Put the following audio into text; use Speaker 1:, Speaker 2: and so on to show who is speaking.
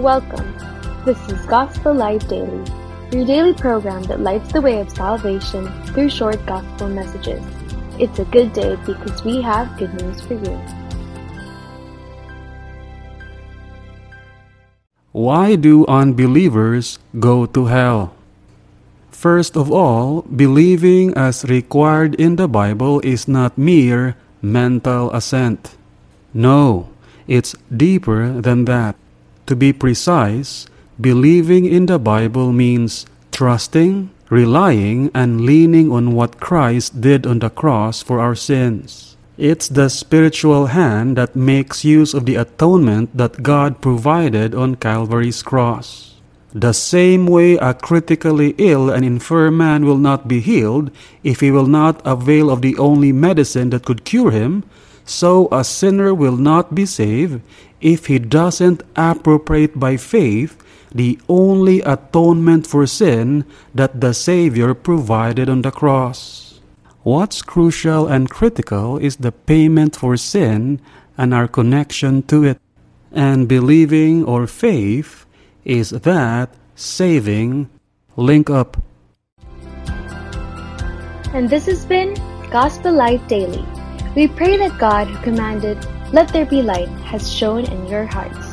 Speaker 1: Welcome. This is Gospel Light Daily, your daily program that lights the way of salvation through short gospel messages. It's a good day because we have good news for you.
Speaker 2: Why do unbelievers go to hell? First of all, believing as required in the Bible is not mere mental assent. No, it's deeper than that. To be precise, believing in the Bible means trusting, relying, and leaning on what Christ did on the cross for our sins. It's the spiritual hand that makes use of the atonement that God provided on Calvary's cross. The same way a critically ill and infirm man will not be healed if he will not avail of the only medicine that could cure him, so a sinner will not be saved if he doesn't appropriate by faith the only atonement for sin that the Savior provided on the cross. What's crucial and critical is the payment for sin and our connection to it. And believing or faith is that saving link up.
Speaker 1: And this has been Gospel Light Daily. We pray that God, who commanded, Let there be light, has shone in your hearts.